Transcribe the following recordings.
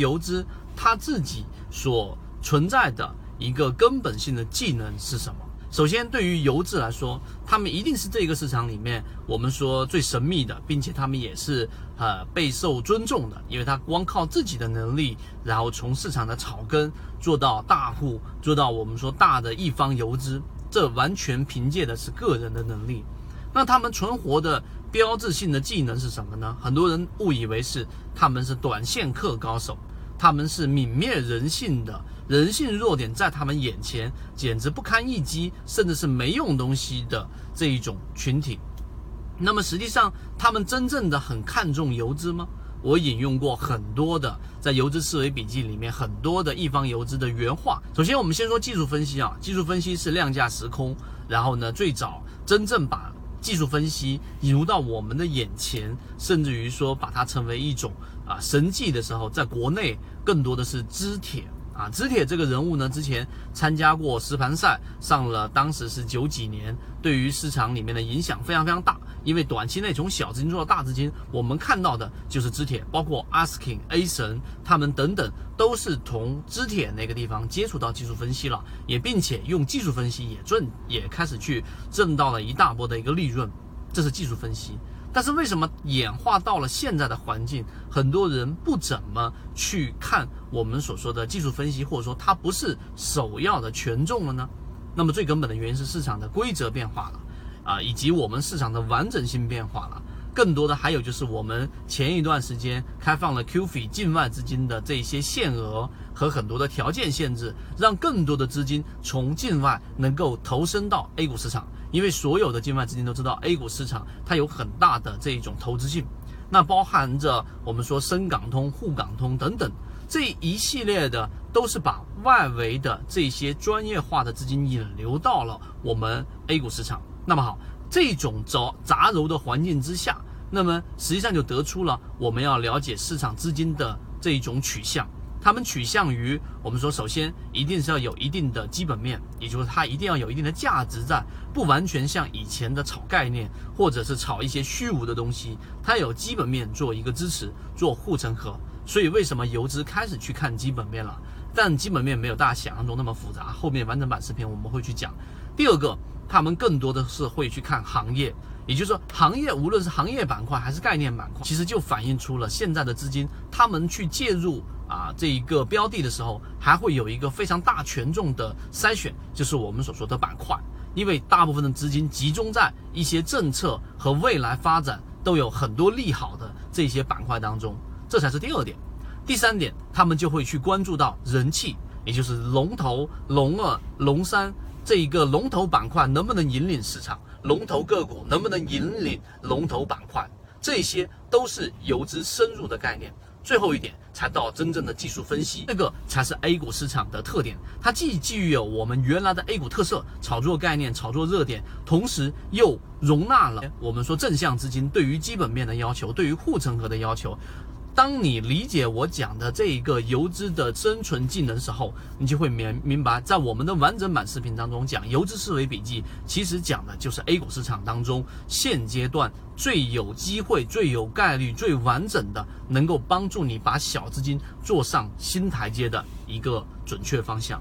游资他自己所存在的一个根本性的技能是什么？首先，对于游资来说，他们一定是这个市场里面我们说最神秘的，并且他们也是呃备受尊重的，因为他光靠自己的能力，然后从市场的草根做到大户，做到我们说大的一方游资，这完全凭借的是个人的能力。那他们存活的标志性的技能是什么呢？很多人误以为是他们是短线客高手。他们是泯灭人性的，人性弱点在他们眼前简直不堪一击，甚至是没用东西的这一种群体。那么实际上，他们真正的很看重游资吗？我引用过很多的在游资思维笔记里面很多的一方游资的原话。首先，我们先说技术分析啊，技术分析是量价时空，然后呢，最早真正把技术分析引入到我们的眼前，甚至于说把它成为一种。啊，神迹的时候，在国内更多的是知铁啊，知铁这个人物呢，之前参加过实盘赛，上了当时是九几年，对于市场里面的影响非常非常大。因为短期内从小资金做到大资金，我们看到的就是支铁，包括 Asking、A 神他们等等，都是从支铁那个地方接触到技术分析了，也并且用技术分析也赚，也开始去挣到了一大波的一个利润，这是技术分析。但是为什么演化到了现在的环境，很多人不怎么去看我们所说的技术分析，或者说它不是首要的权重了呢？那么最根本的原因是市场的规则变化了，啊，以及我们市场的完整性变化了。更多的还有就是我们前一段时间开放了 QF 境外资金的这些限额和很多的条件限制，让更多的资金从境外能够投身到 A 股市场。因为所有的境外资金都知道，A 股市场它有很大的这一种投资性，那包含着我们说深港通、沪港通等等这一系列的，都是把外围的这些专业化的资金引流到了我们 A 股市场。那么好，这种杂杂糅的环境之下，那么实际上就得出了我们要了解市场资金的这一种取向。他们取向于我们说，首先一定是要有一定的基本面，也就是它一定要有一定的价值在，不完全像以前的炒概念或者是炒一些虚无的东西，它有基本面做一个支持，做护城河。所以为什么游资开始去看基本面了？但基本面没有大家想象中那么复杂，后面完整版视频我们会去讲。第二个，他们更多的是会去看行业。也就是说，行业无论是行业板块还是概念板块，其实就反映出了现在的资金，他们去介入啊这一个标的的时候，还会有一个非常大权重的筛选，就是我们所说的板块，因为大部分的资金集中在一些政策和未来发展都有很多利好的这些板块当中，这才是第二点。第三点，他们就会去关注到人气，也就是龙头、龙二、龙三这一个龙头板块能不能引领市场。龙头个股能不能引领龙头板块，这些都是游资深入的概念。最后一点才到真正的技术分析，这个才是 A 股市场的特点。它既具有我们原来的 A 股特色，炒作概念、炒作热点，同时又容纳了我们说正向资金对于基本面的要求，对于护城河的要求。当你理解我讲的这一个游资的生存技能时候，你就会明明白，在我们的完整版视频当中讲游资思维笔记，其实讲的就是 A 股市场当中现阶段最有机会、最有概率、最完整的，能够帮助你把小资金做上新台阶的一个准确方向。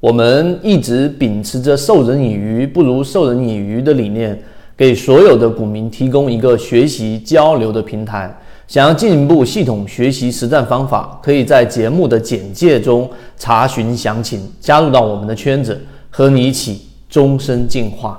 我们一直秉持着授人以鱼不如授人以渔的理念，给所有的股民提供一个学习交流的平台。想要进一步系统学习实战方法，可以在节目的简介中查询详情，加入到我们的圈子，和你一起终身进化。